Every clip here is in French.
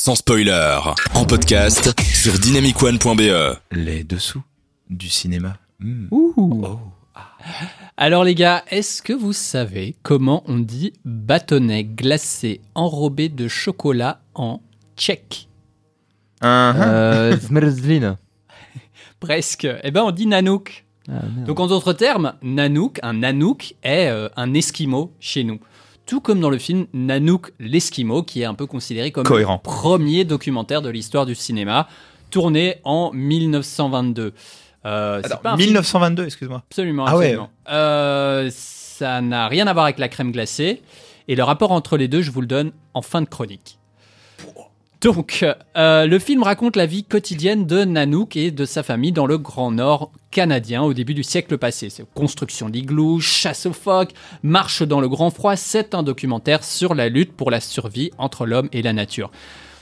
sans spoiler, en podcast sur dynamicone.be. Les dessous du cinéma. Hmm. Ouh. Oh. Alors les gars, est-ce que vous savez comment on dit bâtonnet glacé enrobé de chocolat en tchèque? Uh-huh. Euh, Zmrzlina. Presque. Eh ben on dit nanook. Ah. Donc en d'autres termes, nanook, un nanook est euh, un esquimau chez nous. Tout comme dans le film Nanook l'esquimau, qui est un peu considéré comme Cohérent. le premier documentaire de l'histoire du cinéma, tourné en 1922. Euh, pas film- 1922, excuse-moi. Absolument, Ah ouais. Euh, ça n'a rien à voir avec la crème glacée. Et le rapport entre les deux, je vous le donne en fin de chronique. Donc, euh, le film raconte la vie quotidienne de Nanook et de sa famille dans le Grand Nord canadien au début du siècle passé. Construction d'igloo, chasse aux phoques, marche dans le grand froid. C'est un documentaire sur la lutte pour la survie entre l'homme et la nature.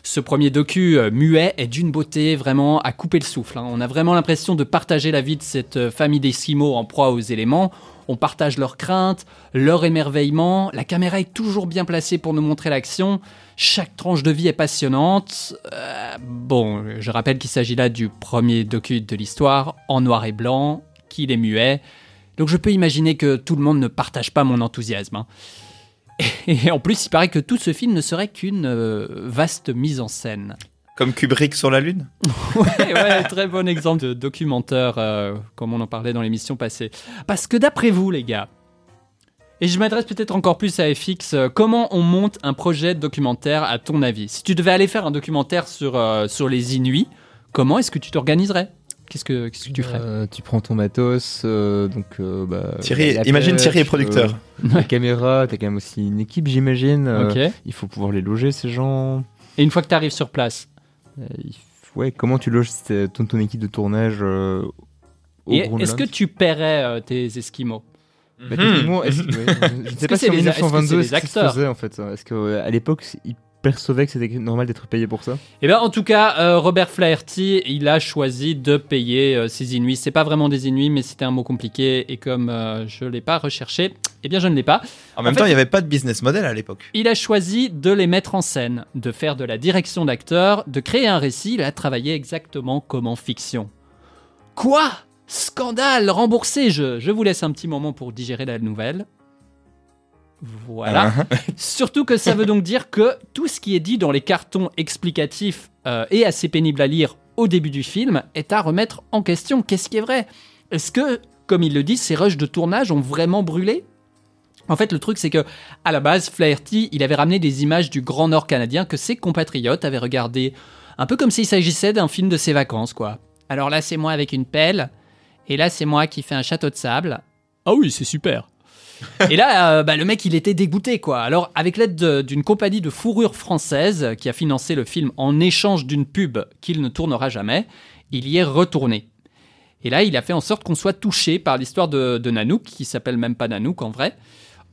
Ce premier docu euh, muet est d'une beauté vraiment à couper le souffle. hein. On a vraiment l'impression de partager la vie de cette euh, famille d'Esquimaux en proie aux éléments. On partage leurs craintes, leur émerveillement. La caméra est toujours bien placée pour nous montrer l'action. Chaque tranche de vie est passionnante. Euh, bon, je rappelle qu'il s'agit là du premier docu de l'histoire, en noir et blanc, qu'il est muet. Donc je peux imaginer que tout le monde ne partage pas mon enthousiasme. hein. Et en plus, il paraît que tout ce film ne serait qu'une euh, vaste mise en scène. Comme Kubrick sur la Lune Ouais, ouais, très bon exemple de documentaire, euh, comme on en parlait dans l'émission passée. Parce que d'après vous, les gars, et je m'adresse peut-être encore plus à FX, euh, comment on monte un projet de documentaire à ton avis? Si tu devais aller faire un documentaire sur, euh, sur les Inuits, comment est-ce que tu t'organiserais? Qu'est-ce que, qu'est-ce que tu ferais Euh, tu prends ton matos, euh, donc euh, bah, Thierry, la imagine pêche, Thierry est producteur. euh, la caméra, t'as quand même aussi une équipe, j'imagine. euh, Ok. Il faut pouvoir les loger ces gens. Et une fois que tu arrives sur place, Euh, faut- ouais, comment tu loges ton, ton équipe de tournage euh, au et Groenland est-ce que tu paierais euh, tes Esquimaux Bah, est-ce- ouais, je ne sais pas c'est si en des- est-ce que c'est 1922 des est-ce que ça se acteurs? faisait en fait. Est-ce qu'à l'époque ils percevaient que c'était normal d'être payé pour ça Eh bien, en tout cas, euh, Robert Flaherty, il a choisi de payer euh, ses Inuits. C'est pas vraiment des Inuits, mais c'était un mot compliqué. Et comme euh, je l'ai pas recherché, eh bien, je ne l'ai pas. En même temps, il n'y avait pas de business model à l'époque. Il a choisi de les mettre en scène, de faire de la direction d'acteur, de créer un récit. Il a travaillé exactement comme en fiction. Quoi? Scandale Remboursé je, je vous laisse un petit moment pour digérer la nouvelle. Voilà. Surtout que ça veut donc dire que tout ce qui est dit dans les cartons explicatifs euh, et assez pénible à lire au début du film est à remettre en question. Qu'est-ce qui est vrai? Est-ce que, comme il le dit, ces rushs de tournage ont vraiment brûlé? En fait, le truc, c'est que à la base, Flaherty, il avait ramené des images du Grand Nord canadien que ses compatriotes avaient regardé un peu comme s'il s'agissait d'un film de ses vacances, quoi. Alors là, c'est moi avec une pelle, et là, c'est moi qui fais un château de sable. Ah oui, c'est super. Et là, euh, bah, le mec, il était dégoûté, quoi. Alors, avec l'aide de- d'une compagnie de fourrure française qui a financé le film en échange d'une pub qu'il ne tournera jamais, il y est retourné. Et là, il a fait en sorte qu'on soit touché par l'histoire de, de Nanook, qui s'appelle même pas Nanook en vrai,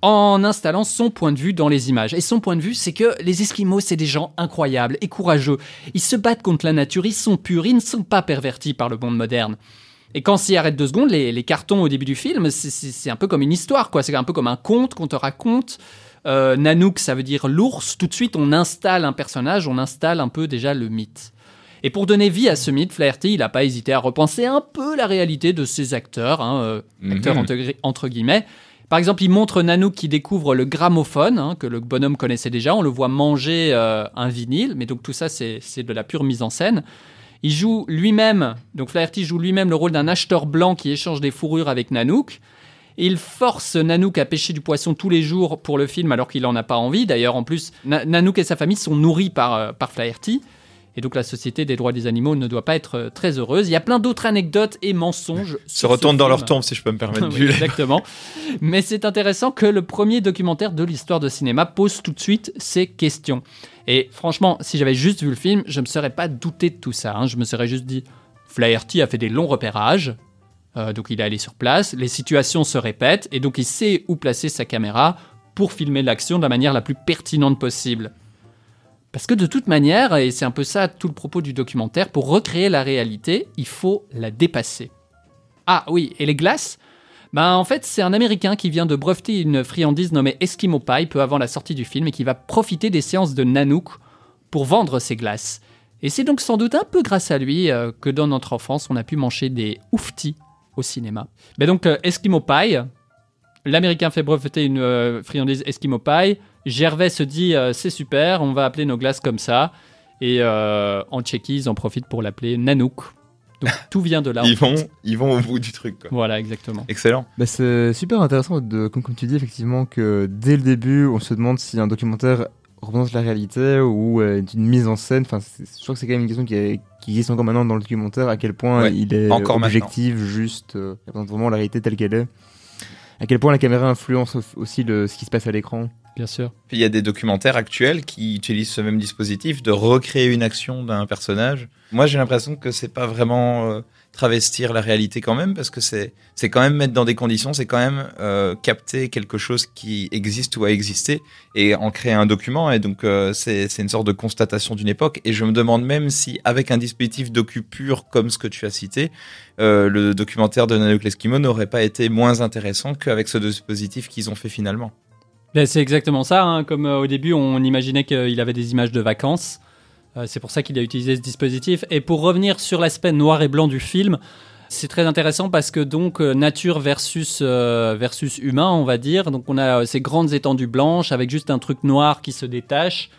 en installant son point de vue dans les images. Et son point de vue, c'est que les Esquimaux, c'est des gens incroyables et courageux. Ils se battent contre la nature, ils sont purs, ils ne sont pas pervertis par le monde moderne. Et quand s'y arrête deux secondes, les, les cartons au début du film, c'est- un peu comme une histoire, quoi. C'est un peu comme un conte qu'on te raconte. Euh, Nanook, ça veut dire l'ours. Tout de suite, on installe un personnage, on installe un peu déjà le mythe. Et pour donner vie à ce mythe, Flaherty, il n'a pas hésité à repenser un peu la réalité de ses acteurs, hein, euh, acteurs Mhm. entre, entre guillemets. Par exemple, il montre Nanook qui découvre le gramophone, hein, que le bonhomme connaissait déjà. On le voit manger euh, un vinyle, mais donc tout ça, c'est de la pure mise en scène. Il joue lui-même, donc Flaherty joue lui-même le rôle d'un acheteur blanc qui échange des fourrures avec Nanook. Il force Nanook à pêcher du poisson tous les jours pour le film alors qu'il n'en a pas envie. D'ailleurs, en plus, Na- Nanook et sa famille sont nourris par, euh, par Flaherty. Et donc la Société des droits des animaux ne doit pas être euh, très heureuse. Il y a plein d'autres anecdotes et mensonges. Se retournent dans film. leur tombe, si je peux me permettre. Oui, exactement. Mais c'est intéressant que le premier documentaire de l'histoire de cinéma pose tout de suite ces questions. Et franchement, si j'avais juste vu le film, je me serais pas douté de tout ça. hein. Je me serais juste dit, Flaherty a fait des longs repérages, euh, donc il est allé sur place, les situations se répètent, et donc il sait où placer sa caméra pour filmer l'action de la manière la plus pertinente possible. Parce que de toute manière, et c'est un peu ça tout le propos du documentaire, pour recréer la réalité, il faut la dépasser. Ah oui, et les glaces? Ben, en fait, c'est un Américain qui vient de breveter une friandise nommée Eskimo Pie peu avant la sortie du film et qui va profiter des séances de Nanook pour vendre ses glaces. Et c'est donc sans doute un peu grâce à lui euh, que dans notre enfance, on a pu manger des ouftis au cinéma. Mais donc, euh, Eskimo Pie, l'Américain fait breveter une euh, friandise Eskimo Pie. Gervais se dit euh, c'est super, on va appeler nos glaces comme ça. Et euh, en Tchéquie, ils en profitent pour l'appeler Nanook. Donc tout vient de là. Ils fait. vont, ils vont au bout du truc. Quoi. Voilà, exactement. Excellent. Bah, c'est super intéressant, de, comme, comme tu dis, effectivement, que dès le début, on se demande si un documentaire représente la réalité ou euh, est une mise en scène. Enfin, je crois que c'est quand même une question qui, est- qui existe encore maintenant dans le documentaire, à quel point Ouais, il est encore objectif, juste, euh, il représente vraiment la réalité telle qu'elle est. À quel point la caméra influence au- aussi le, ce qui se passe à l'écran. Bien sûr. Puis il y a des documentaires actuels qui utilisent ce même dispositif de recréer une action d'un personnage. Moi, j'ai l'impression que c'est pas vraiment euh, travestir la réalité quand même, parce que c'est quand même mettre dans des conditions, c'est quand même euh, capter quelque chose qui existe ou a existé et en créer un document. Et donc euh, c'est une sorte de constatation d'une époque. Et je me demande même si avec un dispositif docu pur comme ce que tu as cité, euh, le documentaire de Nanook l'Eskimo n'aurait pas été moins intéressant qu'avec ce dispositif qu'ils ont fait finalement. Ben, c'est exactement ça. hein. Comme au début, on imaginait qu'il avait des images de vacances. Euh, c'est pour ça qu'il a utilisé ce dispositif. Et pour revenir sur l'aspect noir et blanc du film, c'est très intéressant parce que donc euh, nature versus euh, versus humain, on va dire. Donc on a ces grandes étendues blanches avec juste un truc noir qui se détache.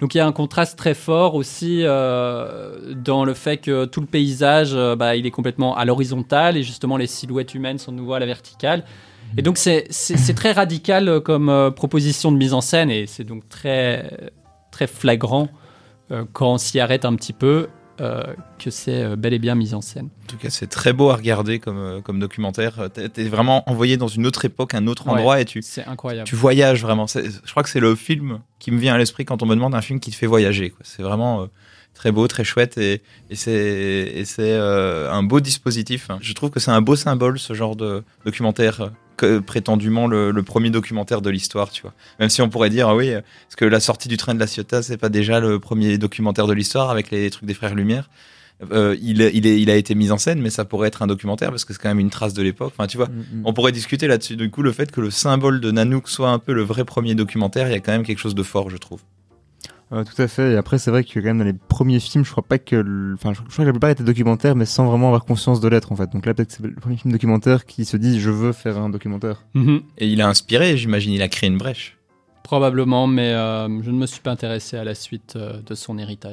Donc il y a un contraste très fort aussi dans le fait que tout le paysage, bah, il est complètement à l'horizontale et justement les silhouettes humaines sont de nouveau à la verticale. Et donc c'est très radical comme proposition de mise en scène et c'est donc très très flagrant quand on s'y arrête un petit peu euh, que c'est euh, bel et bien mis en scène. En tout cas, c'est très beau à regarder comme, euh, comme documentaire. T'es vraiment envoyé dans une autre époque, un autre Ouais. endroit, et tu, C'est incroyable. tu voyages vraiment. Je crois que c'est le film qui me vient à l'esprit quand on me demande un film qui te fait voyager. C'est vraiment euh, très beau, très chouette, et, et c'est euh, un beau dispositif. Je trouve que c'est un beau symbole, ce genre de documentaire, euh, que prétendument le, le premier documentaire de l'histoire, tu vois. Même si on pourrait dire, ah oui, est-ce que la sortie du train de la Ciotat, c'est pas déjà le premier documentaire de l'histoire avec les trucs des frères Lumière Euh, il, il, est, il a été mis en scène, mais ça pourrait être un documentaire parce que c'est quand même une trace de l'époque. Enfin, tu vois, on pourrait discuter là-dessus. Du coup, le fait que le symbole de Nanook soit un peu le vrai premier documentaire, il y a quand même quelque chose de fort, je trouve. Euh, tout à fait. Et après, c'est vrai que quand même dans les premiers films, je crois pas que, le- enfin, je crois que la plupart étaient documentaires, mais sans vraiment avoir conscience de l'être en fait. Donc là, peut-être que c'est le premier film documentaire qui se dit je veux faire un documentaire. Mhm. Et il a inspiré, j'imagine, il a créé une brèche. Probablement, mais euh, je ne me suis pas intéressé à la suite euh, de son héritage.